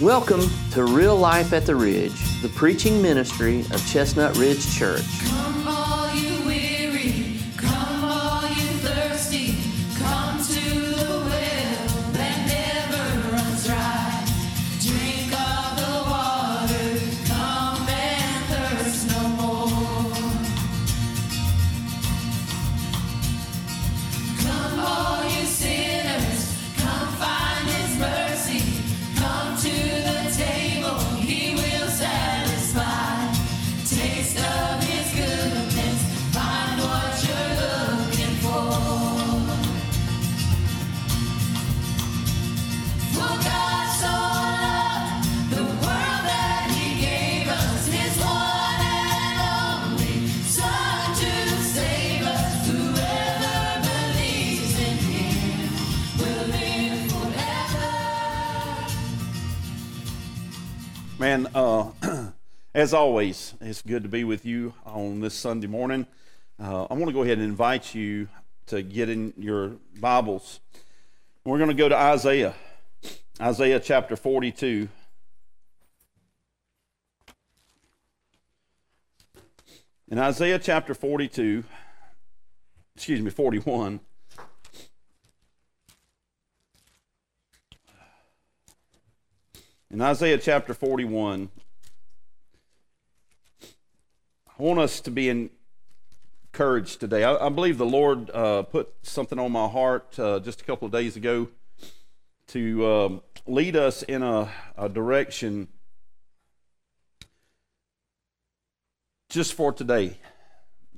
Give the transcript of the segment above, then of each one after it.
Welcome to Real Life at the Ridge, the preaching ministry of Chestnut Ridge Church. Man, uh, as always, it's good to be with you on this Sunday morning. Uh, I want to go ahead and invite you to get in your Bibles. We're going to go to Isaiah, Isaiah chapter 42. In Isaiah chapter 42, excuse me, 41. In Isaiah chapter 41, I want us to be encouraged today. I, I believe the Lord uh, put something on my heart uh, just a couple of days ago to um, lead us in a, a direction just for today.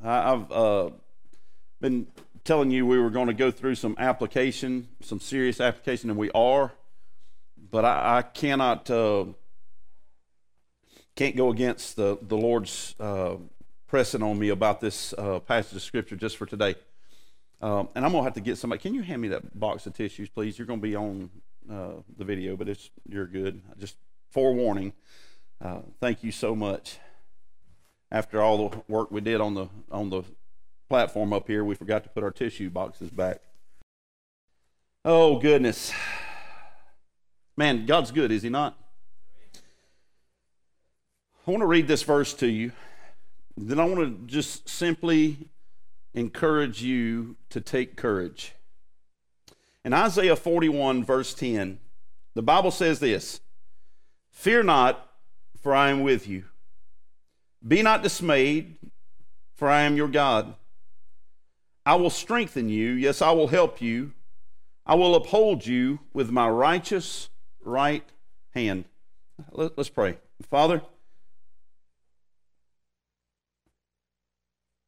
I, I've uh, been telling you we were going to go through some application, some serious application, and we are but I, I cannot uh, can't go against the the Lord's uh, pressing on me about this uh, passage of scripture just for today. Um, and I'm gonna have to get somebody. Can you hand me that box of tissues, please? You're gonna be on uh, the video, but it's you're good. Just forewarning. Uh, thank you so much. After all the work we did on the on the platform up here, we forgot to put our tissue boxes back. Oh goodness. Man, God's good, is He not? I want to read this verse to you. Then I want to just simply encourage you to take courage. In Isaiah 41, verse 10, the Bible says this Fear not, for I am with you. Be not dismayed, for I am your God. I will strengthen you. Yes, I will help you. I will uphold you with my righteous right hand. Let, us pray. Father,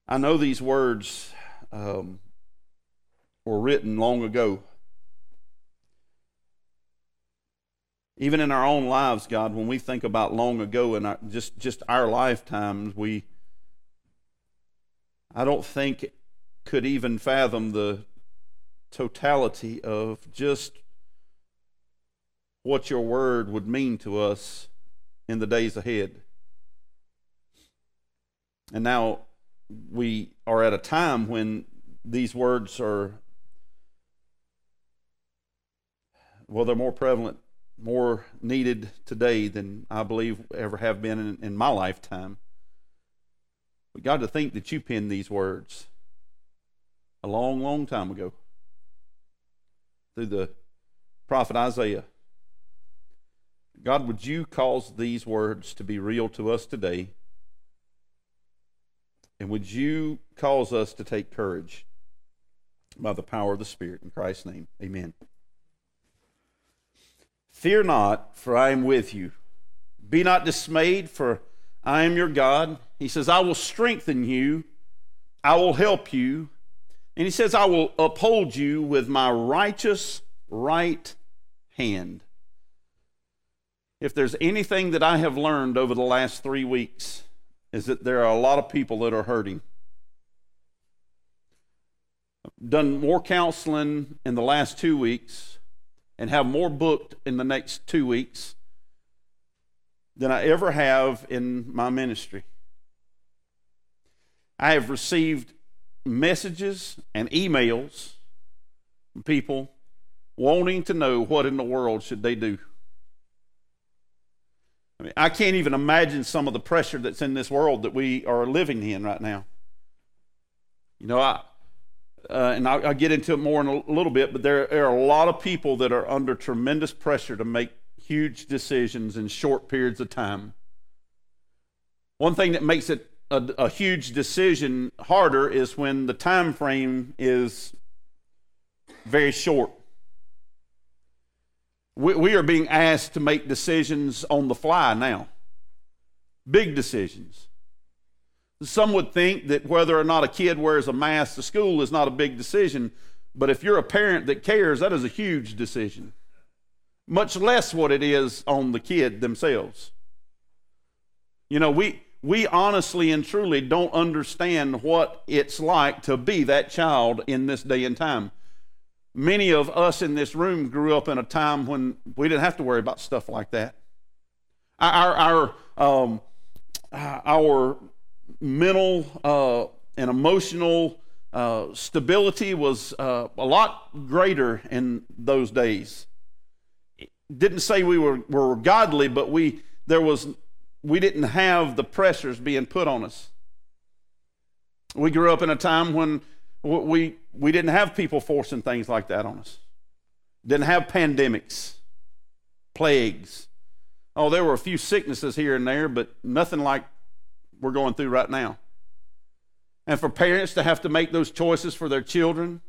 I know these words um, were written long ago. Even in our own lives, God, when we think about long ago and just, just our lifetimes, we, I don't think, could even fathom the totality of just what your word would mean to us in the days ahead. And now we are at a time when these words are, well, they're more prevalent, more needed today than I believe ever have been in, in my lifetime. But God, to think that you penned these words a long, long time ago through the prophet Isaiah. God, would you cause these words to be real to us today? And would you cause us to take courage by the power of the Spirit? In Christ's name, amen. Fear not, for I am with you. Be not dismayed, for I am your God. He says, I will strengthen you, I will help you. And he says, I will uphold you with my righteous right hand. If there's anything that I have learned over the last three weeks, is that there are a lot of people that are hurting. I've done more counseling in the last two weeks and have more booked in the next two weeks than I ever have in my ministry. I have received messages and emails from people wanting to know what in the world should they do. I, mean, I can't even imagine some of the pressure that's in this world that we are living in right now. You know, I, uh, and I'll, I'll, get into it more in a little bit, but there, there, are a lot of people that are under tremendous pressure to make huge decisions in short periods of time. One thing that makes it a, a huge decision harder is when the time frame is very short. We, we are being asked to make decisions on the fly now, big decisions. Some would think that whether or not a kid wears a mask to school is not a big decision, but if you're a parent that cares, that is a huge decision. Much less what it is on the kid themselves. You know, we, we honestly and truly don't understand what it's like to be that child in this day and time. Many of us in this room grew up in a time when we didn't have to worry about stuff like that. Our, our, um, our mental uh, and emotional uh, stability was uh, a lot greater in those days. Didn't say we were, were godly, but we, there was, we didn't have the pressures being put on us. We grew up in a time when we, we didn't have people forcing things like that on us. Didn't have pandemics, plagues. Oh, there were a few sicknesses here and there, but nothing like we're going through right now. And for parents to have to make those choices for their children,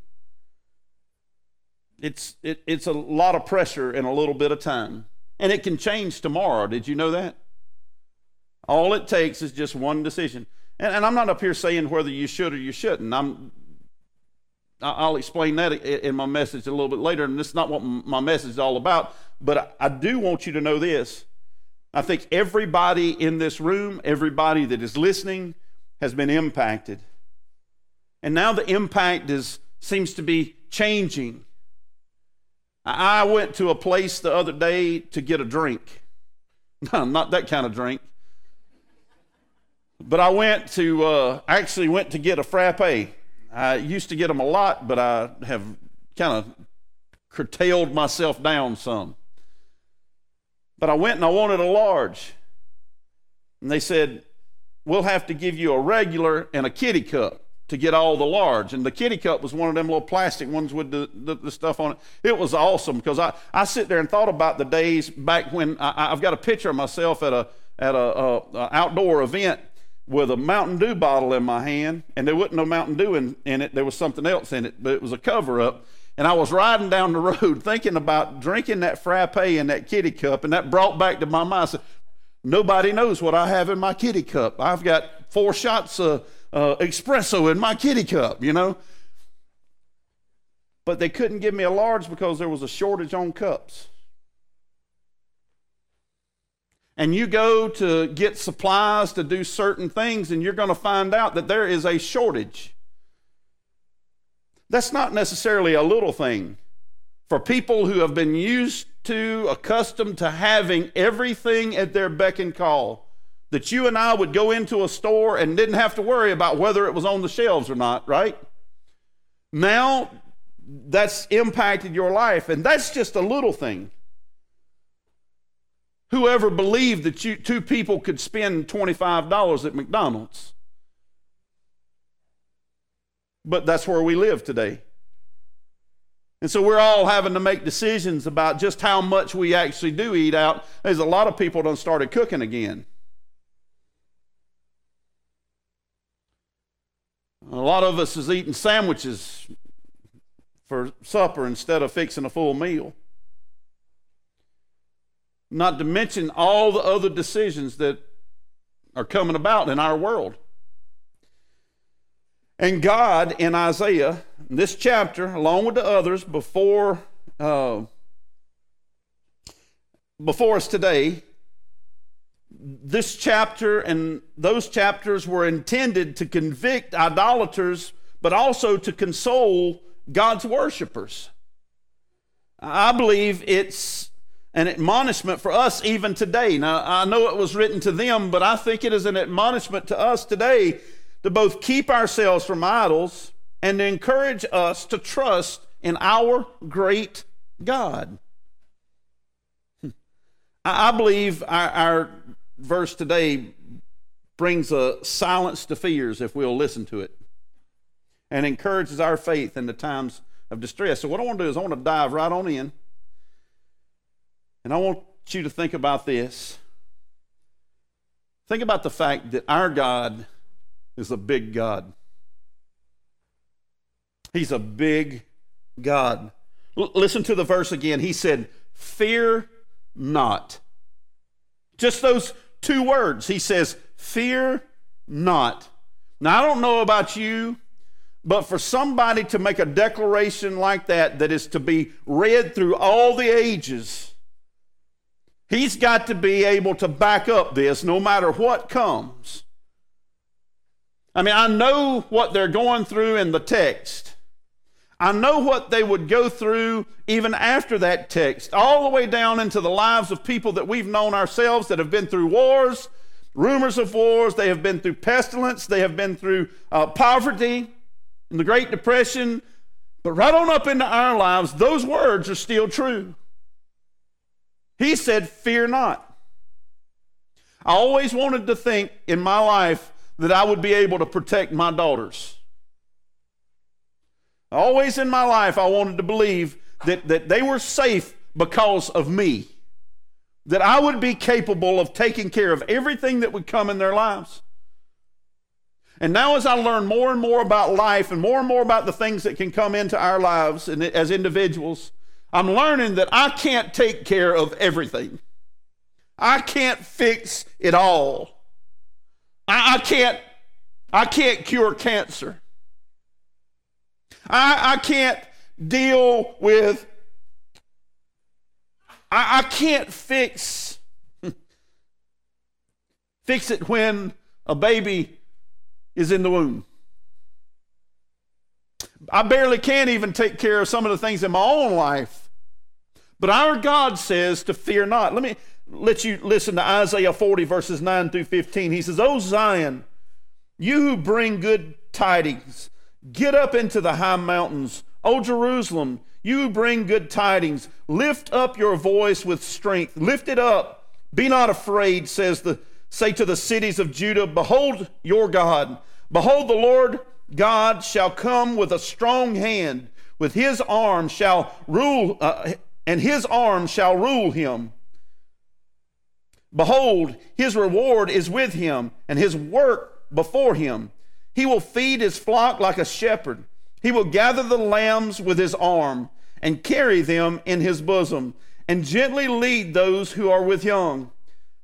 it's, it, it's a lot of pressure in a little bit of time. And it can change tomorrow. Did you know that? All it takes is just one decision. And, and I'm not up here saying whether you should or you shouldn't. I'm I'll explain that in my message a little bit later, and this is not what my message is all about. But I do want you to know this. I think everybody in this room, everybody that is listening, has been impacted. And now the impact is, seems to be changing. I went to a place the other day to get a drink. No, not that kind of drink. But I went to, uh, actually went to get a frappe. I used to get them a lot, but I have kind of curtailed myself down some. But I went and I wanted a large. And they said, We'll have to give you a regular and a kitty cup to get all the large. And the kitty cup was one of them little plastic ones with the, the, the stuff on it. It was awesome because I, I sit there and thought about the days back when I, have got a picture of myself at a at a, a, a outdoor event with a Mountain Dew bottle in my hand, and there wasn't no Mountain Dew in, in it. There was something else in it, but it was a cover up. And I was riding down the road thinking about drinking that frappe in that kitty cup, and that brought back to my mind. I said, Nobody knows what I have in my kitty cup. I've got four shots of uh, espresso in my kitty cup, you know. But they couldn't give me a large because there was a shortage on cups and you go to get supplies to do certain things, and you're going to find out that there is a shortage. That's not necessarily a little thing. For people who have been used to, accustomed to having everything at their beck and call, that you and I would go into a store and didn't have to worry about whether it was on the shelves or not, right? Now, that's impacted your life, and that's just a little thing. Whoever believed that you, two people could spend $25 at McDonald's? But that's where we live today. And so we're all having to make decisions about just how much we actually do eat out. There's a lot of people done started cooking again. A lot of us is eating sandwiches for supper instead of fixing a full meal not to mention all the other decisions that are coming about in our world. And God in Isaiah, this chapter, along with the others before, uh, before us today, this chapter and those chapters were intended to convict idolaters, but also to console God's worshipers. I believe it's an admonishment for us even today. Now, I know it was written to them, but I think it is an admonishment to us today to both keep ourselves from idols and to encourage us to trust in our great God. Hmm. I believe our, our verse today brings a silence to fears if we'll listen to it and encourages our faith in the times of distress. So, what I want to do is I want to dive right on in. And I want you to think about this. Think about the fact that our God is a big God. He's a big God. L- listen to the verse again. He said, Fear not. Just those two words. He says, Fear not. Now, I don't know about you, but for somebody to make a declaration like that, that is to be read through all the ages, he's got to be able to back up this no matter what comes. I mean, I know what they're going through in the text. I know what they would go through even after that text, all the way down into the lives of people that we've known ourselves that have been through wars, rumors of wars, they have been through pestilence, they have been through uh, poverty and the Great Depression. But right on up into our lives, those words are still true. He said, Fear not. I always wanted to think in my life that I would be able to protect my daughters. Always in my life, I wanted to believe that, that they were safe because of me, that I would be capable of taking care of everything that would come in their lives. And now, as I learn more and more about life and more and more about the things that can come into our lives and as individuals, I'm learning that I can't take care of everything. I can't fix it all. I, I can't, I can't cure cancer. I, I can't deal with, I, I can't fix, fix it when a baby is in the womb. I barely can't even take care of some of the things in my own life. But our God says to fear not. Let me let you listen to Isaiah 40, verses 9 through 15. He says, O Zion, you who bring good tidings, get up into the high mountains. O Jerusalem, you who bring good tidings, lift up your voice with strength. Lift it up. Be not afraid, says the say to the cities of Judah, Behold your God. Behold, the Lord God shall come with a strong hand. With his arm shall rule, uh, and his arm shall rule him. Behold, his reward is with him, and his work before him. He will feed his flock like a shepherd. He will gather the lambs with his arm, and carry them in his bosom, and gently lead those who are with young.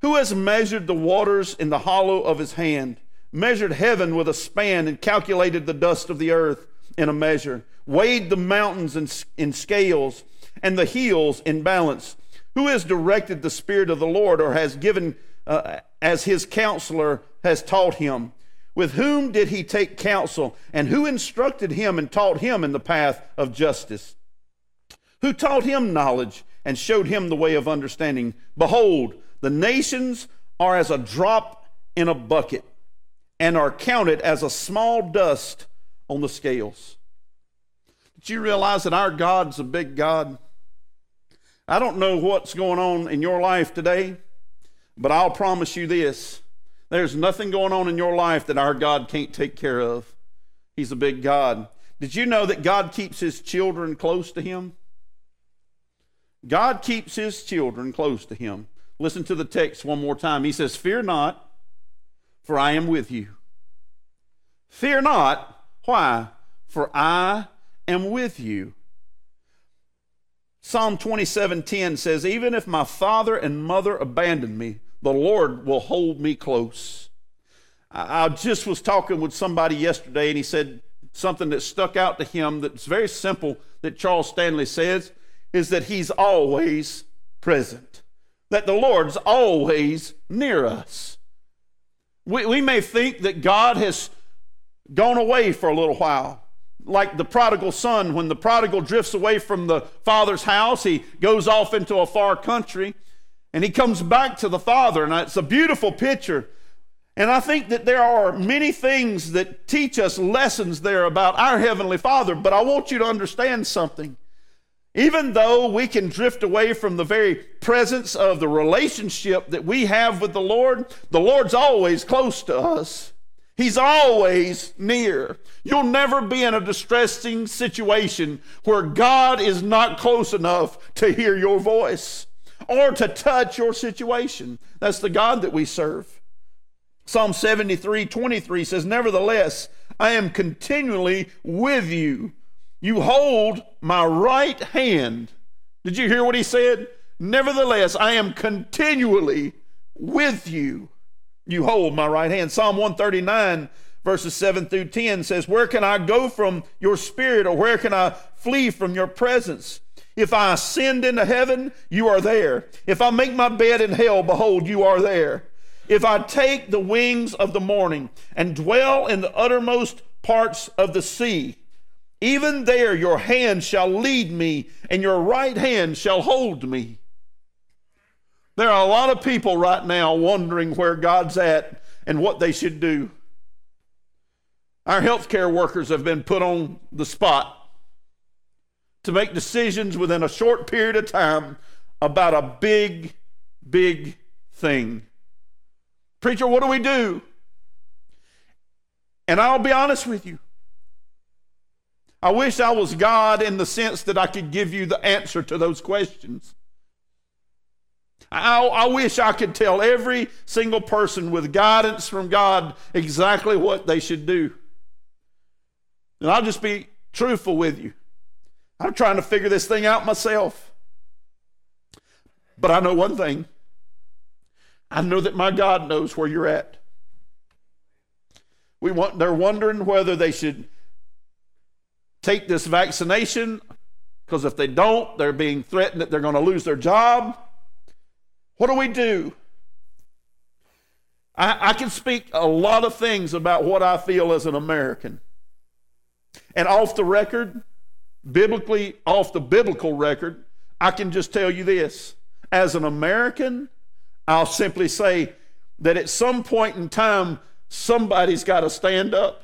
Who has measured the waters in the hollow of his hand, measured heaven with a span, and calculated the dust of the earth in a measure, weighed the mountains in, in scales, and the heels in balance? Who has directed the Spirit of the Lord, or has given uh, as his counselor has taught him? With whom did he take counsel, and who instructed him and taught him in the path of justice? Who taught him knowledge and showed him the way of understanding? Behold, the nations are as a drop in a bucket and are counted as a small dust on the scales. Did you realize that our God's a big God? I don't know what's going on in your life today, but I'll promise you this there's nothing going on in your life that our God can't take care of. He's a big God. Did you know that God keeps his children close to him? God keeps his children close to him. Listen to the text one more time. He says, Fear not, for I am with you. Fear not. Why? For I am with you. Psalm 27:10 says, Even if my father and mother abandon me, the Lord will hold me close. I just was talking with somebody yesterday, and he said something that stuck out to him that's very simple that Charles Stanley says is that he's always present, that the Lord's always near us. We, we may think that God has gone away for a little while. Like the prodigal son, when the prodigal drifts away from the father's house, he goes off into a far country and he comes back to the father. And it's a beautiful picture. And I think that there are many things that teach us lessons there about our Heavenly Father, but I want you to understand something. Even though we can drift away from the very presence of the relationship that we have with the Lord, the Lord's always close to us. He's always near. You'll never be in a distressing situation where God is not close enough to hear your voice or to touch your situation. That's the God that we serve. Psalm 73 23 says, Nevertheless, I am continually with you. You hold my right hand. Did you hear what he said? Nevertheless, I am continually with you. You hold my right hand. Psalm 139, verses 7 through 10 says, Where can I go from your spirit, or where can I flee from your presence? If I ascend into heaven, you are there. If I make my bed in hell, behold, you are there. If I take the wings of the morning and dwell in the uttermost parts of the sea, even there your hand shall lead me, and your right hand shall hold me. There are a lot of people right now wondering where God's at and what they should do. Our healthcare workers have been put on the spot to make decisions within a short period of time about a big, big thing. Preacher, what do we do? And I'll be honest with you. I wish I was God in the sense that I could give you the answer to those questions. I, I, wish I could tell every single person with guidance from God exactly what they should do. And I'll just be truthful with you. I'm trying to figure this thing out myself. But I know one thing I know that my God knows where you're at. We want, they're wondering whether they should take this vaccination because if they don't, they're being threatened that they're going to lose their job. What do we do? I, I, can speak a lot of things about what I feel as an American. And off the record, biblically, off the biblical record, I can just tell you this. As an American, I'll simply say that at some point in time, somebody's got to stand up.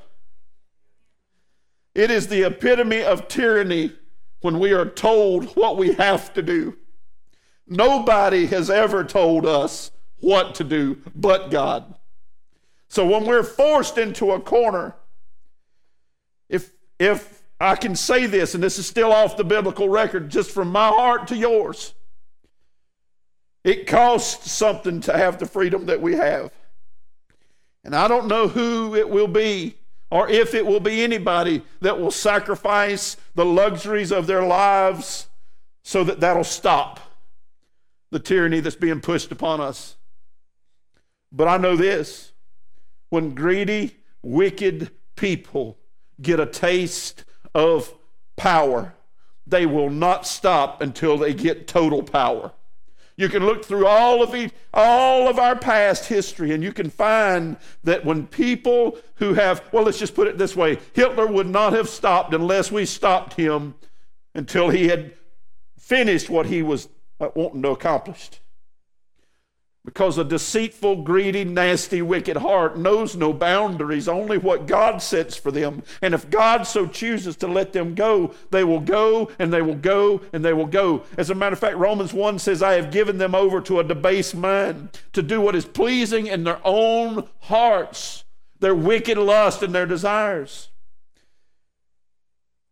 It is the epitome of tyranny when we are told what we have to do. Nobody has ever told us what to do but God. So when we're forced into a corner, if if I can say this, and this is still off the biblical record, just from my heart to yours, it costs something to have the freedom that we have. And I don't know who it will be or if it will be anybody that will sacrifice the luxuries of their lives so that that'll stop the tyranny that's being pushed upon us. But I know this when greedy, wicked people get a taste of power, they will not stop until they get total power. You can look through all of all of our past history and you can find that when people who have well let's just put it this way, Hitler would not have stopped unless we stopped him until he had finished what he was uh, wanting to accomplish. Because a deceitful, greedy, nasty, wicked heart knows no boundaries, only what God sets for them. And if God so chooses to let them go, they will go and they will go and they will go. As a matter of fact, Romans 1 says, I have given them over to a debased mind to do what is pleasing in their own hearts, their wicked lust and their desires.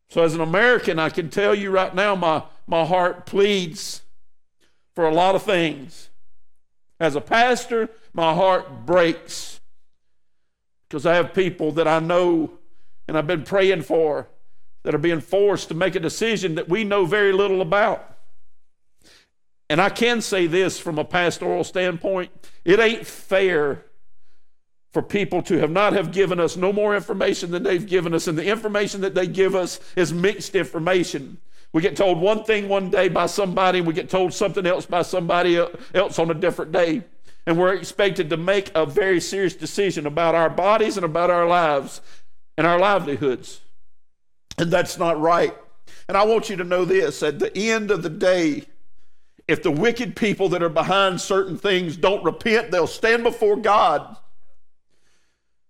So, as an American, I can tell you right now, my, my heart pleads for a lot of things. As a pastor, my heart breaks because I have people that I know and I've been praying for that are being forced to make a decision that we know very little about. And I can say this from a pastoral standpoint it ain't fair for people to have not have given us no more information than they've given us and the information that they give us is mixed information we get told one thing one day by somebody, and we get told something else by somebody else on a different day. And we're expected to make a very serious decision about our bodies and about our lives and our livelihoods. And that's not right. And I want you to know this at the end of the day, if the wicked people that are behind certain things don't repent, they'll stand before God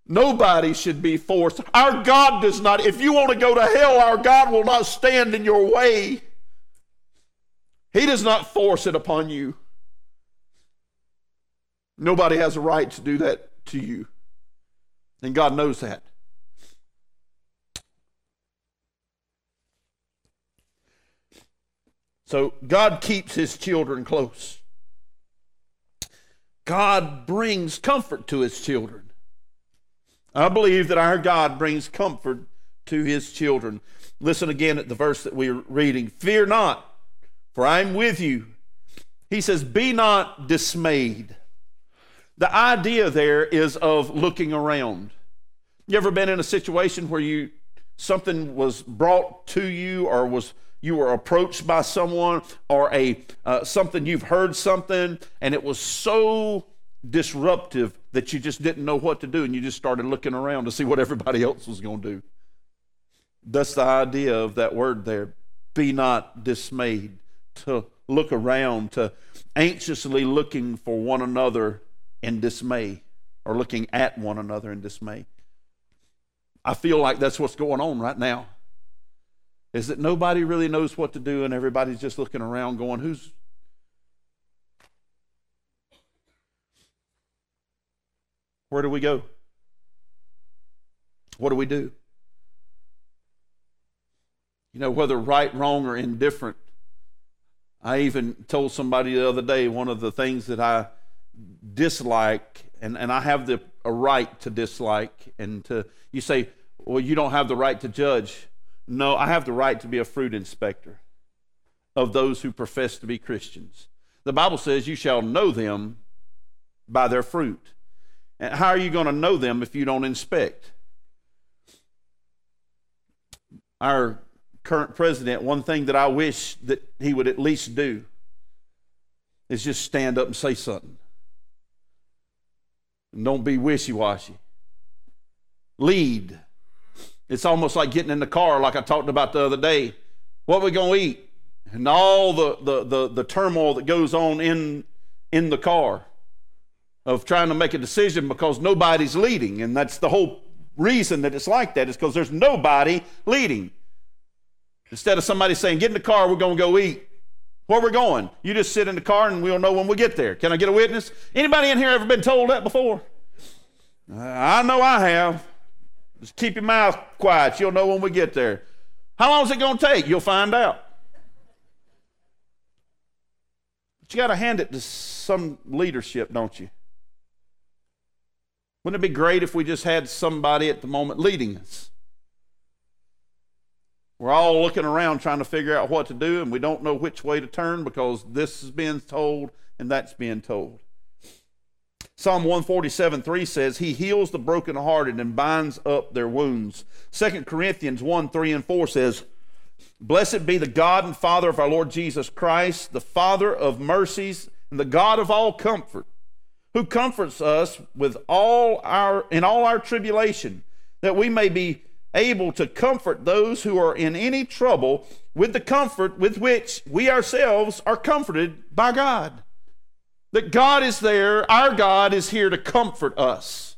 Nobody should be forced. Our God does not, if you want to go to hell, our God will not stand in your way. He does not force it upon you. Nobody has a right to do that to you. And God knows that. So God keeps his children close. God brings comfort to his children. I believe that our God brings comfort to his children. Listen again at the verse that we're reading. Fear not, for I'm with you. He says, Be not dismayed. The idea there is of looking around. You ever been in a situation where you something was brought to you or was you were approached by someone or a uh, something you've heard something and it was so disruptive that you just didn't know what to do and you just started looking around to see what everybody else was going to do that's the idea of that word there be not dismayed to look around to anxiously looking for one another in dismay or looking at one another in dismay i feel like that's what's going on right now is that nobody really knows what to do and everybody's just looking around going, who's. Where do we go? What do we do? You know, whether right, wrong, or indifferent. I even told somebody the other day one of the things that I dislike, and, and I have the a right to dislike, and to you say, well, you don't have the right to judge. No, I have the right to be a fruit inspector of those who profess to be Christians. The Bible says you shall know them by their fruit. And how are you going to know them if you don't inspect? Our current president, one thing that I wish that he would at least do is just stand up and say something. And don't be wishy washy. Lead. It's almost like getting in the car, like I talked about the other day. What we gonna eat? And all the, the, the, the turmoil that goes on in, in the car of trying to make a decision because nobody's leading. And that's the whole reason that it's like that is because there's nobody leading. Instead of somebody saying, get in the car, we're going to go eat. Where we're going? You just sit in the car and we'll know when we get there. Can I get a witness? Anybody in here ever been told that before? Uh, I know I have. Just keep your mouth quiet. You'll know when we get there. How long is it going to take? You'll find out. But you got to hand it to some leadership, don't you? Wouldn't it be great if we just had somebody at the moment leading us? We're all looking around trying to figure out what to do, and we don't know which way to turn because this is being told and that's being told. Psalm 147 3 says, He heals the brokenhearted and binds up their wounds. 2 Corinthians 1 3 and 4 says, Blessed be the God and Father of our Lord Jesus Christ, the Father of mercies and the God of all comfort, who comforts us with all our in all our tribulation, that we may be able to comfort those who are in any trouble with the comfort with which we ourselves are comforted by God that God is there, our God is here to comfort us.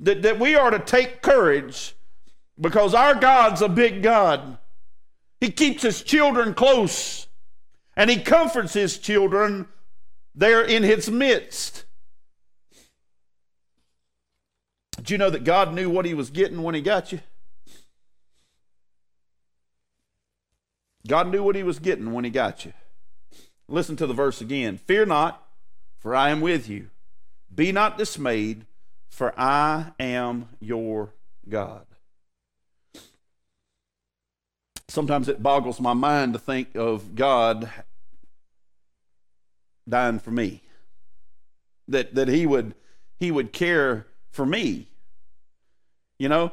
That, that we are to take courage because our God's a big God. He keeps his children close and he comforts his children there in his midst. Did you know that God knew what he was getting when he got you? God knew what he was getting when he got you. Listen to the verse again. Fear not, for I am with you. Be not dismayed, for I am your God. Sometimes it boggles my mind to think of God dying for me. That, that he would he would care for me. You know,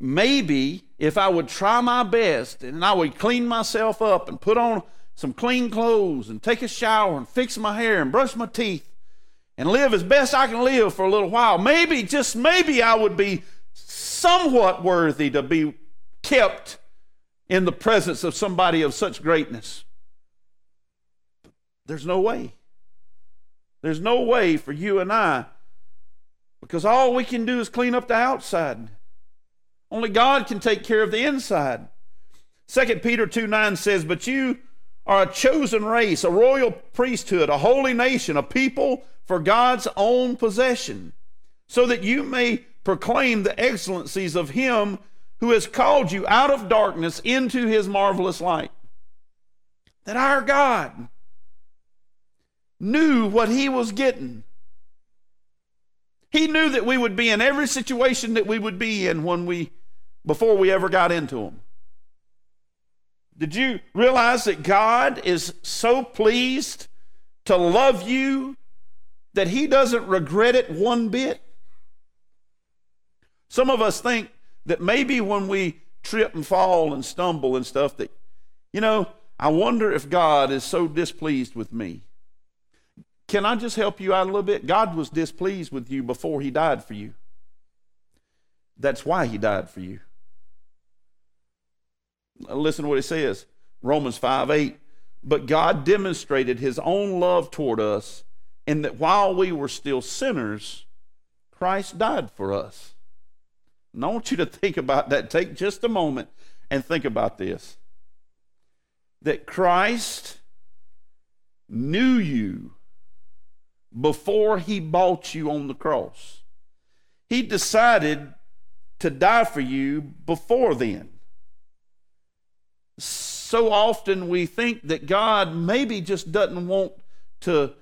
maybe if I would try my best and I would clean myself up and put on some clean clothes and take a shower and fix my hair and brush my teeth and live as best I can live for a little while, maybe, just maybe, I would be somewhat worthy to be kept in the presence of somebody of such greatness. There's no way. There's no way for you and I because all we can do is clean up the outside. Only God can take care of the inside. 2 Peter 2 9 says, But you are a chosen race, a royal priesthood, a holy nation, a people for God's own possession, so that you may proclaim the excellencies of Him who has called you out of darkness into His marvelous light. That our God knew what He was getting. He knew that we would be in every situation that we would be in when we before we ever got into them. Did you realize that God is so pleased to love you that He doesn't regret it one bit? Some of us think that maybe when we trip and fall and stumble and stuff, that, you know, I wonder if God is so displeased with me. Can I just help you out a little bit? God was displeased with you before He died for you. That's why He died for you. Listen to what it says Romans 5 8. But God demonstrated his own love toward us in that while we were still sinners, Christ died for us. And I want you to think about that. Take just a moment and think about this that Christ knew you before he bought you on the cross. He decided to die for you before then so often we think that God maybe just doesn't want to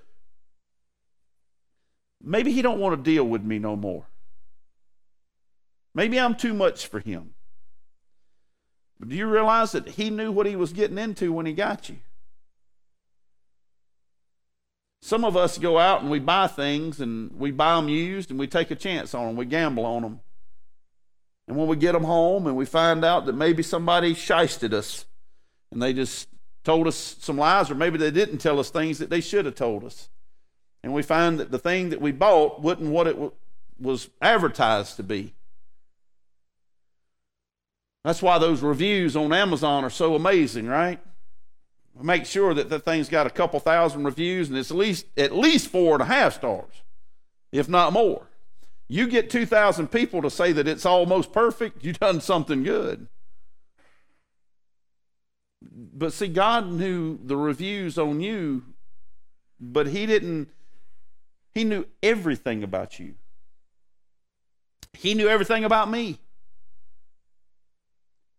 maybe he don't want to deal with me no more. Maybe I'm too much for him. But do you realize that he knew what he was getting into when he got you? Some of us go out and we buy things and we buy them used and we take a chance on them. We gamble on them. And when we get them home and we find out that maybe somebody shysted us and they just told us some lies, or maybe they didn't tell us things that they should have told us. And we find that the thing that we bought wasn't what it was advertised to be. That's why those reviews on Amazon are so amazing, right? Make sure that the thing's got a couple thousand reviews and it's at least at least four and a half stars, if not more. You get 2,000 people to say that it's almost perfect, you've done something good. But see, God knew the reviews on you, but He didn't, He knew everything about you. He knew everything about me.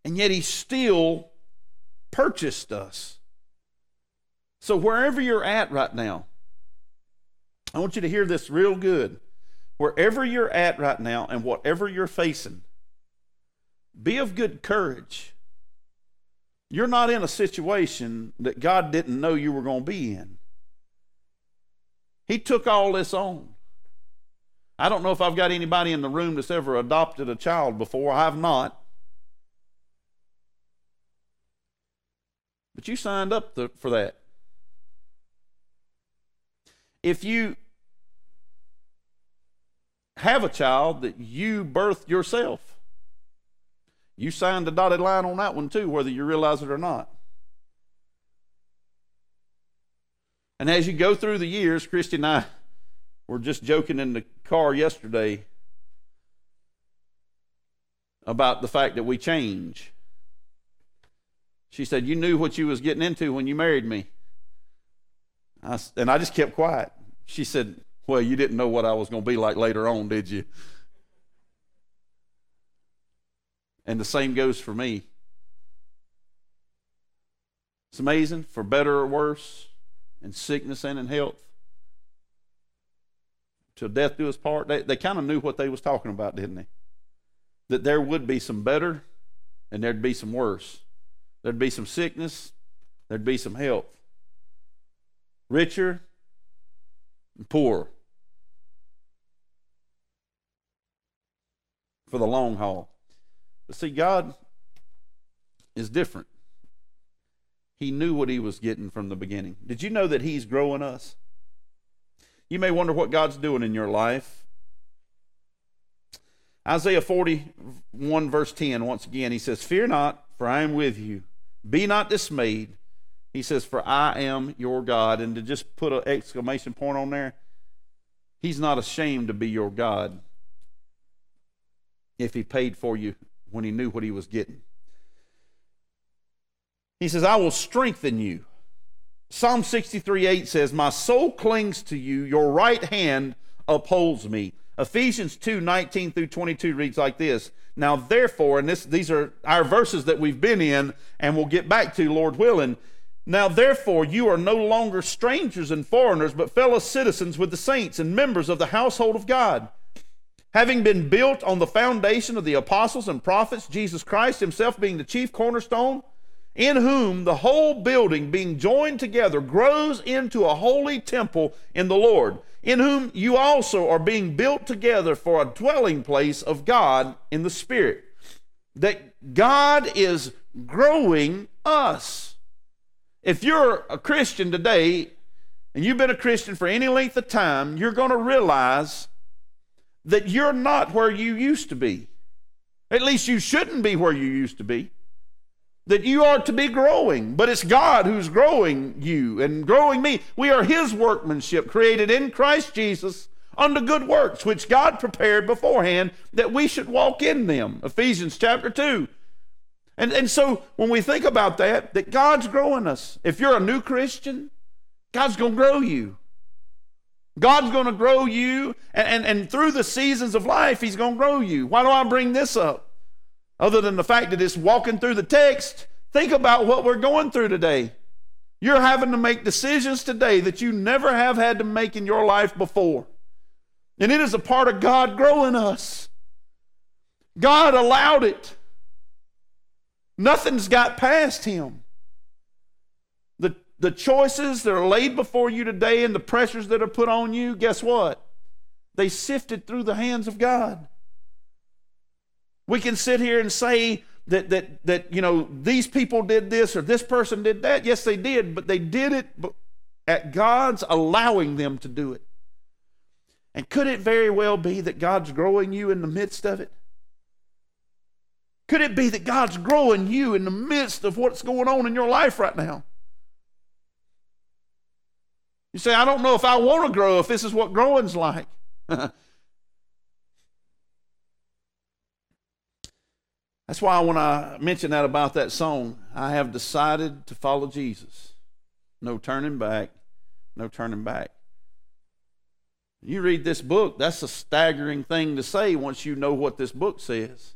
And yet He still purchased us. So wherever you're at right now, I want you to hear this real good wherever you're at right now and whatever you're facing, be of good courage. You're not in a situation that God didn't know you were going to be in. He took all this on. I don't know if I've got anybody in the room that's ever adopted a child before. I have not. But you signed up for that. If you have a child that you birthed yourself. You signed the dotted line on that one too, whether you realize it or not. And as you go through the years, Christy and I were just joking in the car yesterday about the fact that we change. She said, You knew what you was getting into when you married me. I, and I just kept quiet. She said, well, you didn't know what I was going to be like later on, did you? And the same goes for me. It's amazing, for better or worse, in sickness and in health. Till death do us part. They, they kind of knew what they was talking about, didn't they? That there would be some better and there'd be some worse. There'd be some sickness, there'd be some health. Richer and poor. for the long haul. But see, God is different. He knew what he was getting from the beginning. Did you know that he's growing us? You may wonder what God's doing in your life. Isaiah 41, verse 10, once again, he says, Fear not, for I am with you. Be not dismayed. He says, For I am your God. And to just put an exclamation point on there, he's not ashamed to be your God if he paid for you when he knew what he was getting. He says, I will strengthen you. Psalm 63 8 says, My soul clings to you, your right hand upholds me. Ephesians 2 19 through 22 reads like this. Now, therefore, and this, these are our verses that we've been in and we'll get back to, Lord willing. Now, therefore, you are no longer strangers and foreigners, but fellow citizens with the saints and members of the household of God having been built on the foundation of the apostles and prophets, Jesus Christ himself being the chief cornerstone, in whom the whole building being joined together grows into a holy temple in the Lord, in whom you also are being built together for a dwelling place of God in the Spirit. That God is growing us. If you're a Christian today, and you've been a Christian for any length of time, you're going to realize that you're not where you used to be. At least you shouldn't be where you used to be. That you are to be growing, but it's God who's growing you and growing me. We are His workmanship, created in Christ Jesus unto good works, which God prepared beforehand that we should walk in them. Ephesians chapter 2. And, and so when we think about that, that God's growing us. If you're a new Christian, God's going to grow you. God's going to grow you, and, and, and through the seasons of life, He's going to grow you. Why do I bring this up? Other than the fact that it's walking through the text, think about what we're going through today. You're having to make decisions today that you never have had to make in your life before. And it is a part of God growing us. God allowed it. Nothing's got past Him the the choices that are laid before you today and the pressures that are put on you, guess what? They sifted through the hands of God. We can sit here and say that that that you know these people did this or this person did that. Yes, they did, but they did it at God's allowing them to do it. And could it very well be that God's growing you in the midst of it? Could it be that God's growing you in the midst of what's going on in your life right now? You say, I don't know if I want to grow if this is what growing's like. That's why when I mention that about that song, I have decided to follow Jesus. No turning back, no turning back. You read this book, that's a staggering thing to say once you know what this book says.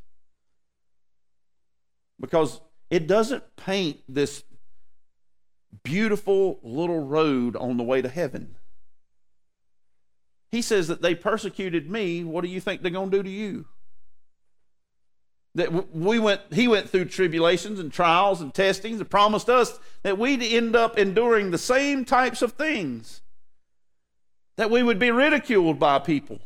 Because it doesn't paint this beautiful little road on the way to heaven. He says that they persecuted me. What do you think they're going to do to you? That we went, he went through tribulations and trials and testings and promised us that we'd end up enduring the same types of things. That we would be ridiculed by people.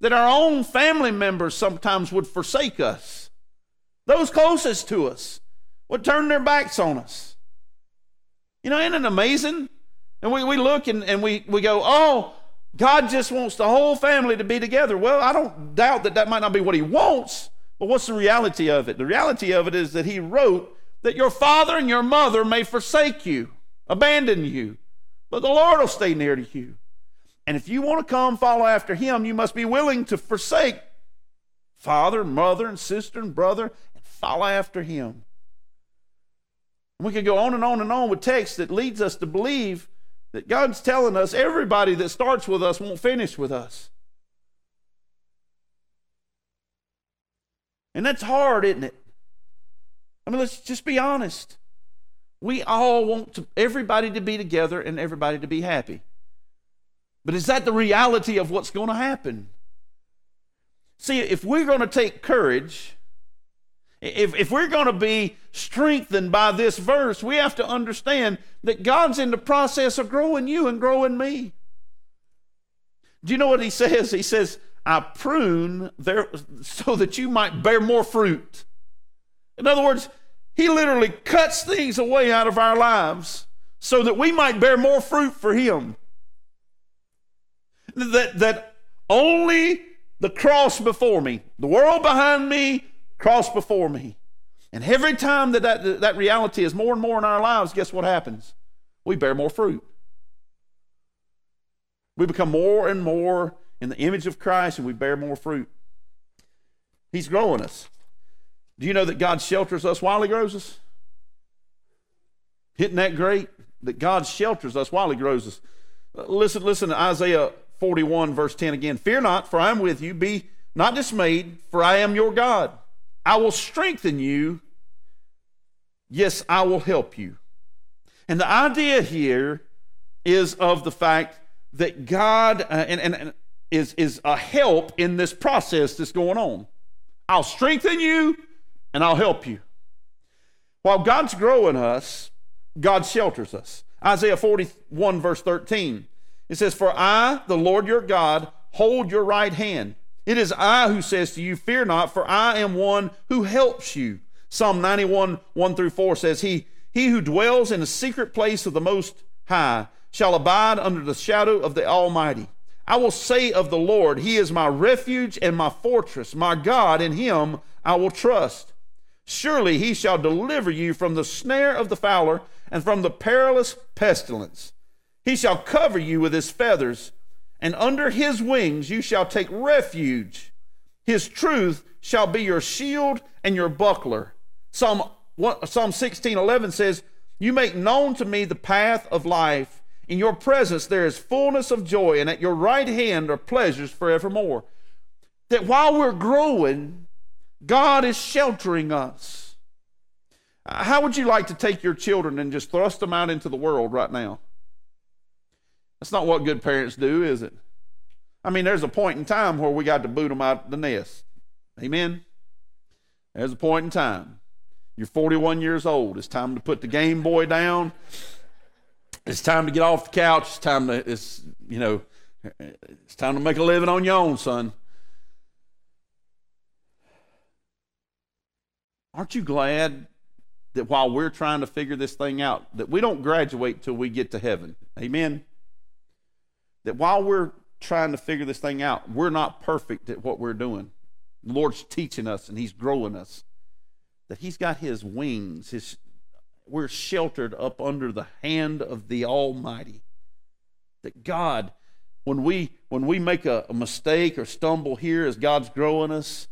That our own family members sometimes would forsake us. Those closest to us would turn their backs on us. You know, isn't it amazing? And we, we look and, and we, we go, oh, God just wants the whole family to be together. Well, I don't doubt that that might not be what He wants, but what's the reality of it? The reality of it is that He wrote that your father and your mother may forsake you, abandon you, but the Lord will stay near to you. And if you want to come follow after Him, you must be willing to forsake father, mother, and sister and brother follow after Him. We could go on and on and on with text that leads us to believe that God's telling us everybody that starts with us won't finish with us. And that's hard, isn't it? I mean, let's just be honest. We all want to, everybody to be together and everybody to be happy. But is that the reality of what's going to happen? See, if we're going to take courage if, if we're going to be strengthened by this verse, we have to understand that God's in the process of growing you and growing me. Do you know what he says? He says, I prune there so that you might bear more fruit. In other words, he literally cuts things away out of our lives so that we might bear more fruit for him. That, that only the cross before me, the world behind me, cross before me. And every time that, that that reality is more and more in our lives, guess what happens? We bear more fruit. We become more and more in the image of Christ and we bear more fruit. He's growing us. Do you know that God shelters us while He grows us? Isn't that great? that God shelters us while He grows us. Listen, listen to Isaiah 41, verse 10 again. Fear not, for I am with you. Be not dismayed, for I am your God. I will strengthen you. Yes, I will help you. And the idea here is of the fact that God uh, and, and, and is, is a help in this process that's going on. I'll strengthen you and I'll help you. While God's growing us, God shelters us. Isaiah 41, verse 13, it says, For I, the Lord your God, hold your right hand. It is I who says to you, Fear not, for I am one who helps you. Psalm 91, 1 through 4 says, He, he who dwells in the secret place of the Most High shall abide under the shadow of the Almighty. I will say of the Lord, He is my refuge and my fortress, my God, in Him I will trust. Surely He shall deliver you from the snare of the fowler and from the perilous pestilence. He shall cover you with His feathers, and under His wings you shall take refuge. His truth shall be your shield and your buckler. Psalm, Psalm 16 11 says, You make known to me the path of life. In your presence there is fullness of joy, and at your right hand are pleasures forevermore. That while we're growing, God is sheltering us. How would you like to take your children and just thrust them out into the world right now? That's not what good parents do, is it? I mean, there's a point in time where we got to boot them out the nest. Amen? There's a point in time. You're 41 years old. It's time to put the Game Boy down. It's time to get off the couch. It's time to, it's, you know, it's time to make a living on your own, son. Aren't you glad that while we're trying to figure this thing out, that we don't graduate till we get to heaven? Amen. That while we're trying to figure this thing out, we're not perfect at what we're doing. The Lord's teaching us and He's growing us. That He's got His wings, His we're sheltered up under the hand of the Almighty. That God, when we when we make a, a mistake or stumble here as God's growing us,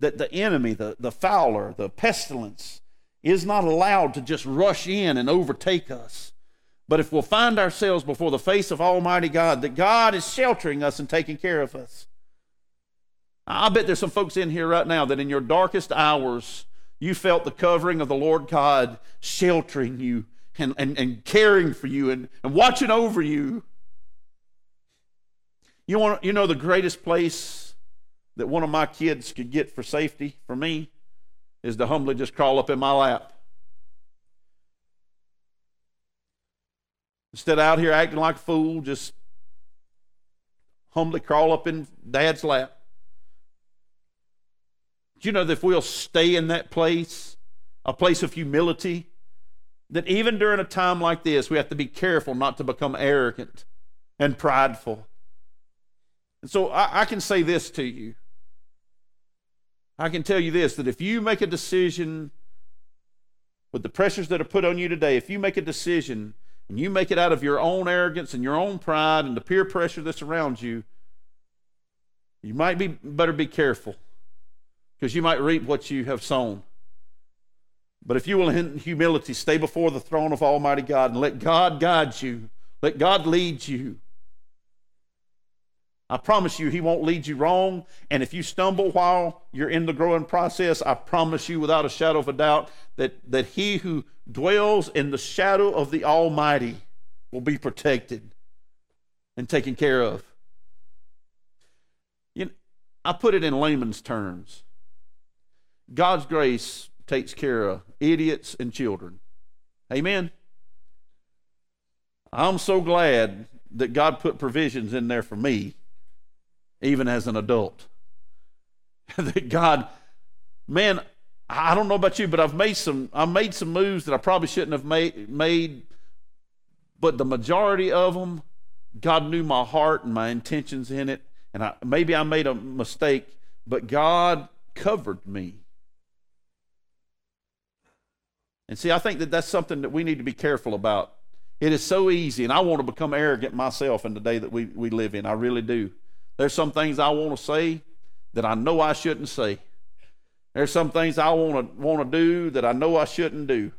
that the enemy, the, the fowler, the pestilence, is not allowed to just rush in and overtake us. But if we'll find ourselves before the face of Almighty God, that God is sheltering us and taking care of us. I bet there's some folks in here right now that in your darkest hours, you felt the covering of the Lord God sheltering you and, and, and caring for you and, and watching over you. You, want, you know the greatest place that one of my kids could get for safety for me is to humbly just crawl up in my lap. Instead of out here acting like a fool, just humbly crawl up in dad's lap. Do you know that if we'll stay in that place, a place of humility, that even during a time like this, we have to be careful not to become arrogant and prideful. And so I, I can say this to you. I can tell you this that if you make a decision with the pressures that are put on you today, if you make a decision and you make it out of your own arrogance and your own pride and the peer pressure that's around you, you might be better be careful because you might reap what you have sown. But if you will, in humility, stay before the throne of Almighty God and let God guide you, let God lead you. I promise you, He won't lead you wrong. And if you stumble while you're in the growing process, I promise you, without a shadow of a doubt, that, that He who dwells in the shadow of the Almighty will be protected and taken care of. You know, I put it in layman's terms. God's grace takes care of idiots and children. Amen. I'm so glad that God put provisions in there for me, even as an adult. that God, man, I don't know about you, but I've made some I've made some moves that I probably shouldn't have made made, but the majority of them, God knew my heart and my intentions in it, and I, maybe I made a mistake, but God covered me. And see, I think that that's something that we need to be careful about. It is so easy, and I want to become arrogant myself in the day that we, we live in. I really do. There's some things I want to say that I know I shouldn't say. There's some things I want to want to do that I know I shouldn't do.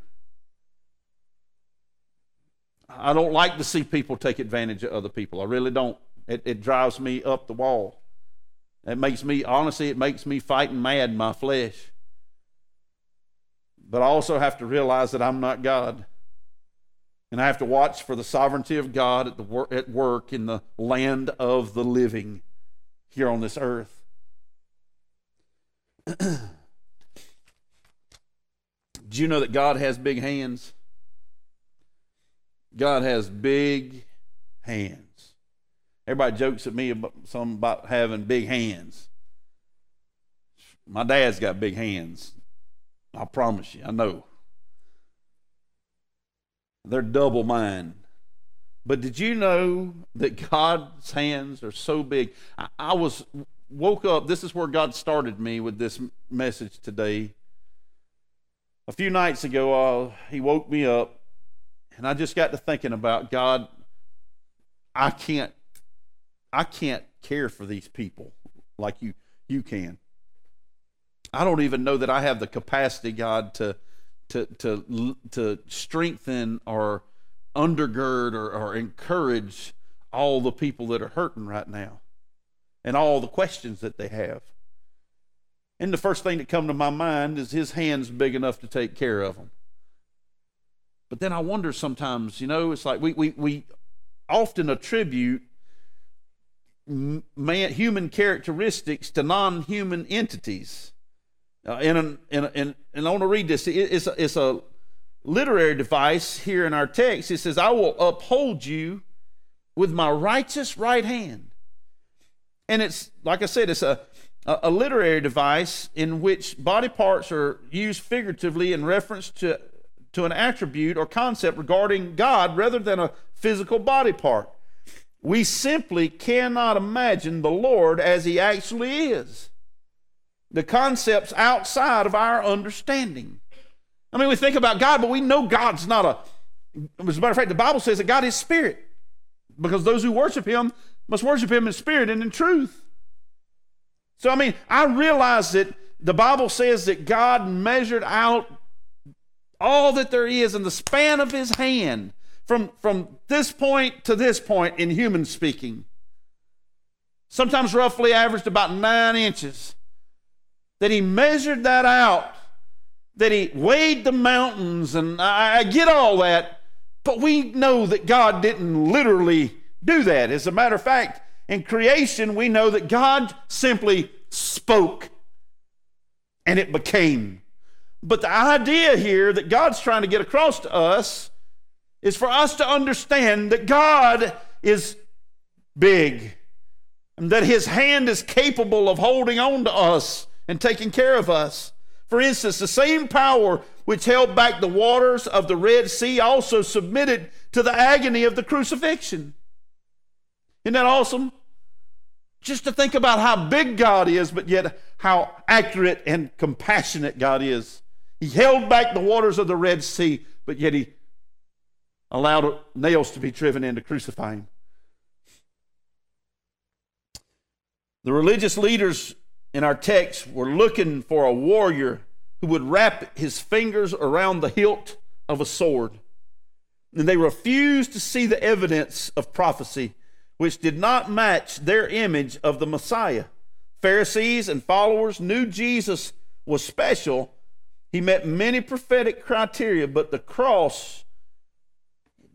I don't like to see people take advantage of other people. I really don't. It, it drives me up the wall. It makes me, honestly, it makes me fighting mad in my flesh. But I also have to realize that I'm not God. And I have to watch for the sovereignty of God at, the wor- at work in the land of the living here on this earth. Do you know that God has big hands? God has big hands. Everybody jokes at me about some about having big hands. My dad's got big hands. I promise you, I know. They're double mine. But did you know that God's hands are so big? I, I was woke up. This is where God started me with this message today. A few nights ago, uh, He woke me up, and I just got to thinking about God. I can't, I can't care for these people like you you can. I don't even know that I have the capacity, God, to to to to strengthen or undergird or, or encourage all the people that are hurting right now and all the questions that they have. And the first thing that come to my mind is his hands big enough to take care of them. But then I wonder sometimes, you know, it's like we, we, we often attribute man, human characteristics to non human entities. Uh, and, and, and, and I want to read this. It's a, it's a literary device here in our text. It says, I will uphold you with my righteous right hand. And it's, like I said, it's a, a literary device in which body parts are used figuratively in reference to, to an attribute or concept regarding God rather than a physical body part. We simply cannot imagine the Lord as he actually is the concepts outside of our understanding. I mean, we think about God, but we know God's not a. As a matter of fact, the Bible says that God is spirit because those who worship Him must worship Him in spirit and in truth. So, I mean, I realize that the Bible says that God measured out all that there is in the span of His hand from, from this point to this point in human speaking. Sometimes roughly averaged about nine inches that he measured that out, that he weighed the mountains, and I, I get all that, but we know that God didn't literally do that. As a matter of fact, in creation, we know that God simply spoke and it became. But the idea here that God's trying to get across to us is for us to understand that God is big and that his hand is capable of holding on to us and taking care of us. For instance, the same power which held back the waters of the Red Sea also submitted to the agony of the crucifixion. Isn't that awesome? Just to think about how big God is, but yet how accurate and compassionate God is. He held back the waters of the Red Sea, but yet He allowed nails to be driven in to crucify Him. The religious leaders in our text, we're looking for a warrior who would wrap his fingers around the hilt of a sword. And they refused to see the evidence of prophecy, which did not match their image of the Messiah. Pharisees and followers knew Jesus was special. He met many prophetic criteria, but the cross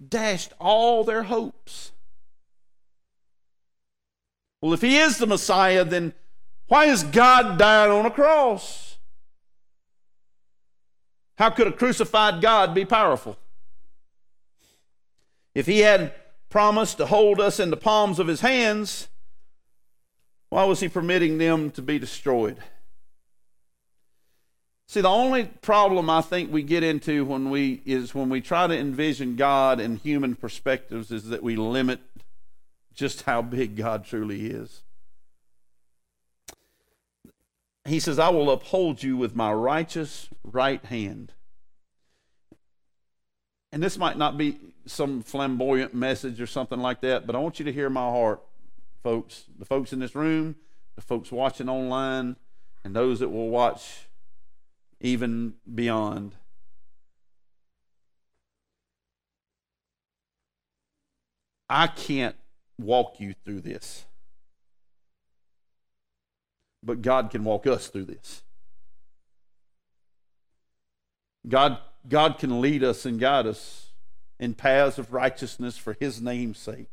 dashed all their hopes. Well, if he is the Messiah, then why is God dying on a cross? How could a crucified God be powerful? If he had promised to hold us in the palms of his hands, why was he permitting them to be destroyed? See, the only problem I think we get into when we is when we try to envision God in human perspectives is that we limit just how big God truly is he says, I will uphold you with my righteous right hand. And this might not be some flamboyant message or something like that, but I want you to hear my heart, folks. The folks in this room, the folks watching online, and those that will watch even beyond. I can't walk you through this. But God can walk us through this. God, God can lead us and guide us in paths of righteousness for his name's sake.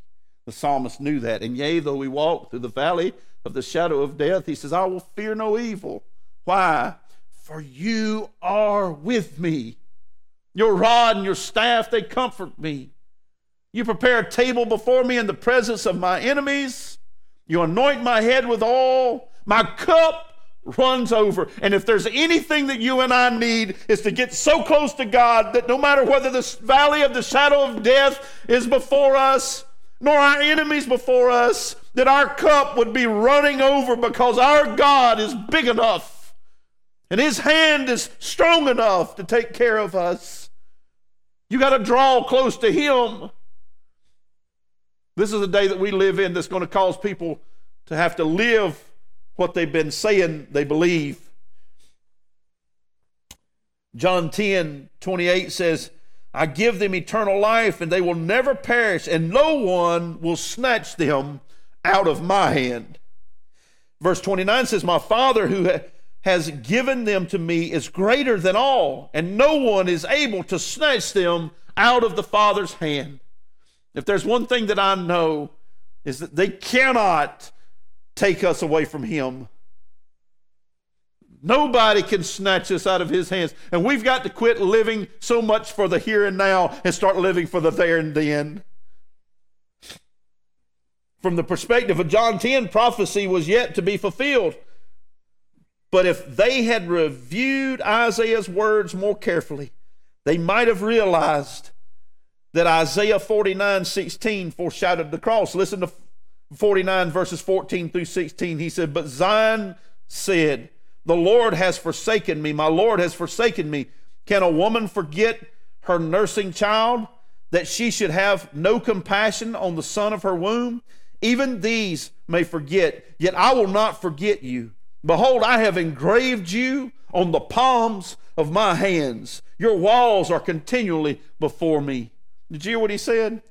The psalmist knew that. And yea, though we walk through the valley of the shadow of death, he says, I will fear no evil. Why? For you are with me. Your rod and your staff, they comfort me. You prepare a table before me in the presence of my enemies. You anoint my head with oil. My cup runs over. And if there's anything that you and I need is to get so close to God that no matter whether the valley of the shadow of death is before us, nor our enemies before us, that our cup would be running over because our God is big enough and his hand is strong enough to take care of us. You got to draw close to him. This is a day that we live in that's going to cause people to have to live what they've been saying they believe. John 10 28 says, I give them eternal life, and they will never perish, and no one will snatch them out of my hand. Verse 29 says, My Father who has given them to me is greater than all, and no one is able to snatch them out of the Father's hand. If there's one thing that I know, is that they cannot take us away from Him. Nobody can snatch us out of His hands. And we've got to quit living so much for the here and now and start living for the there and then. From the perspective of John 10, prophecy was yet to be fulfilled. But if they had reviewed Isaiah's words more carefully, they might have realized that Isaiah 49 16 foreshadowed the cross. Listen to 49 verses 14 through 16. He said, But Zion said, The Lord has forsaken me. My Lord has forsaken me. Can a woman forget her nursing child, that she should have no compassion on the son of her womb? Even these may forget, yet I will not forget you. Behold, I have engraved you on the palms of my hands. Your walls are continually before me. Did you hear what he said?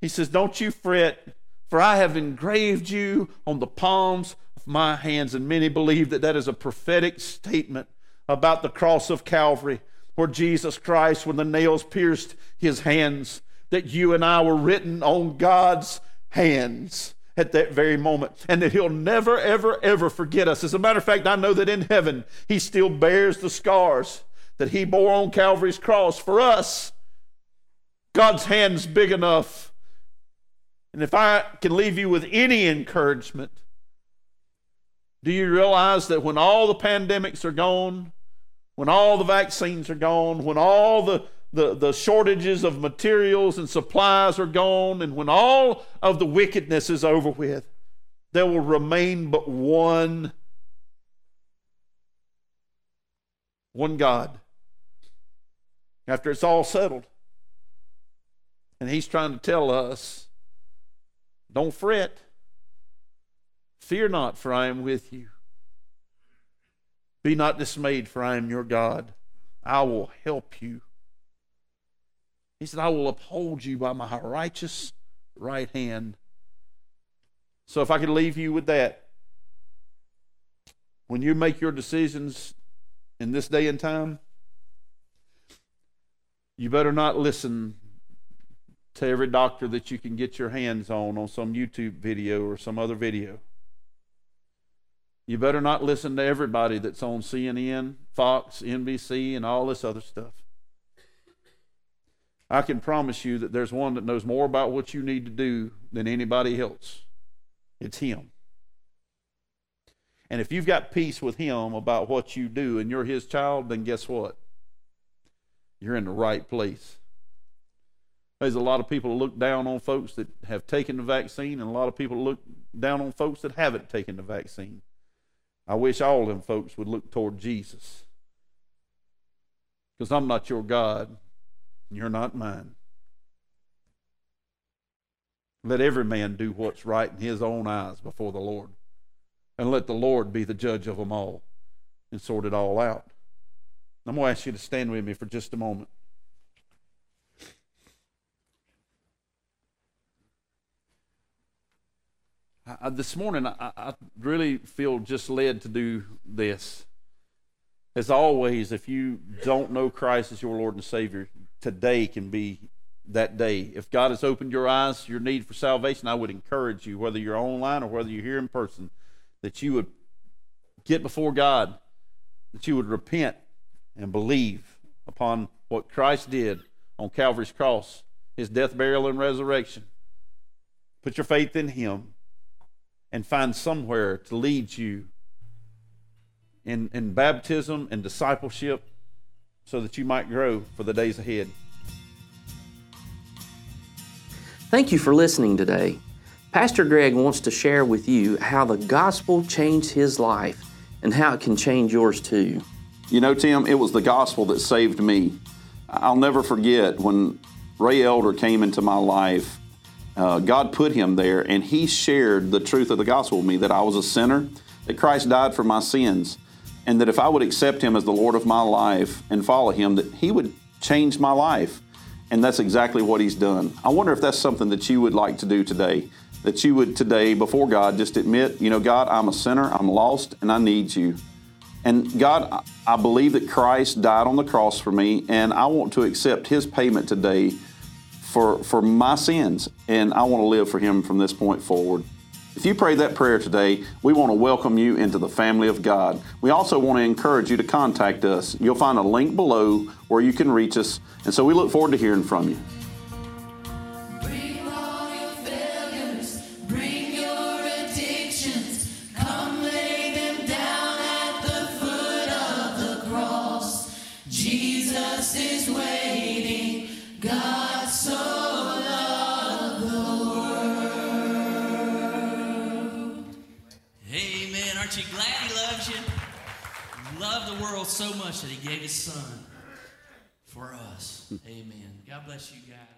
He says, Don't you fret, for I have engraved you on the palms of my hands. And many believe that that is a prophetic statement about the cross of Calvary, where Jesus Christ, when the nails pierced his hands, that you and I were written on God's hands at that very moment, and that He'll never, ever, ever forget us. As a matter of fact, I know that in heaven He still bears the scars that He bore on Calvary's cross for us. God's hand's big enough. And if I can leave you with any encouragement, do you realize that when all the pandemics are gone, when all the vaccines are gone, when all the the, the shortages of materials and supplies are gone, and when all of the wickedness is over with, there will remain but one one God. After it's all settled. And he's trying to tell us don't fret. Fear not, for I am with you. Be not dismayed, for I am your God. I will help you. He said, I will uphold you by my righteous right hand. So if I could leave you with that, when you make your decisions in this day and time, you better not listen to every doctor that you can get your hands on on some YouTube video or some other video. You better not listen to everybody that's on CNN, Fox, NBC, and all this other stuff. I can promise you that there's one that knows more about what you need to do than anybody else. It's Him. And if you've got peace with Him about what you do and you're His child, then guess what? You're in the right place. There's a lot of people look down on folks that have taken the vaccine, and a lot of people look down on folks that haven't taken the vaccine. I wish all of them folks would look toward Jesus. Because I'm not your God, and you're not mine. Let every man do what's right in his own eyes before the Lord. And let the Lord be the judge of them all and sort it all out. I'm going to ask you to stand with me for just a moment. I, this morning, I, I really feel just led to do this. As always, if you don't know Christ as your Lord and Savior, today can be that day. If God has opened your eyes your need for salvation, I would encourage you, whether you're online or whether you're here in person, that you would get before God, that you would repent and believe upon what Christ did on Calvary's cross, his death, burial, and resurrection. Put your faith in him and find somewhere to lead you in, in baptism and discipleship so that you might grow for the days ahead. Thank you for listening today. Pastor Greg wants to share with you how the gospel changed his life and how it can change yours too. You know, Tim, it was the gospel that saved me. I'll never forget when Ray Elder came into my life. Uh, God put him there, and he shared the truth of the gospel with me that I was a sinner, that Christ died for my sins, and that if I would accept him as the Lord of my life and follow him, that he would change my life. And that's exactly what he's done. I wonder if that's something that you would like to do today. That you would today, before God, just admit, you know, God, I'm a sinner, I'm lost, and I need you. And God, I- I believe that Christ died on the cross for me, and I want to accept His payment today for, for my sins, and I want to live for Him from this point forward. If you pray that prayer today, we want to welcome you into the family of God. We also want to encourage you to contact us. You'll find a link below where you can reach us, and so we look forward to hearing from you. Loved the world so much that he gave his son for us. Amen. God bless you guys.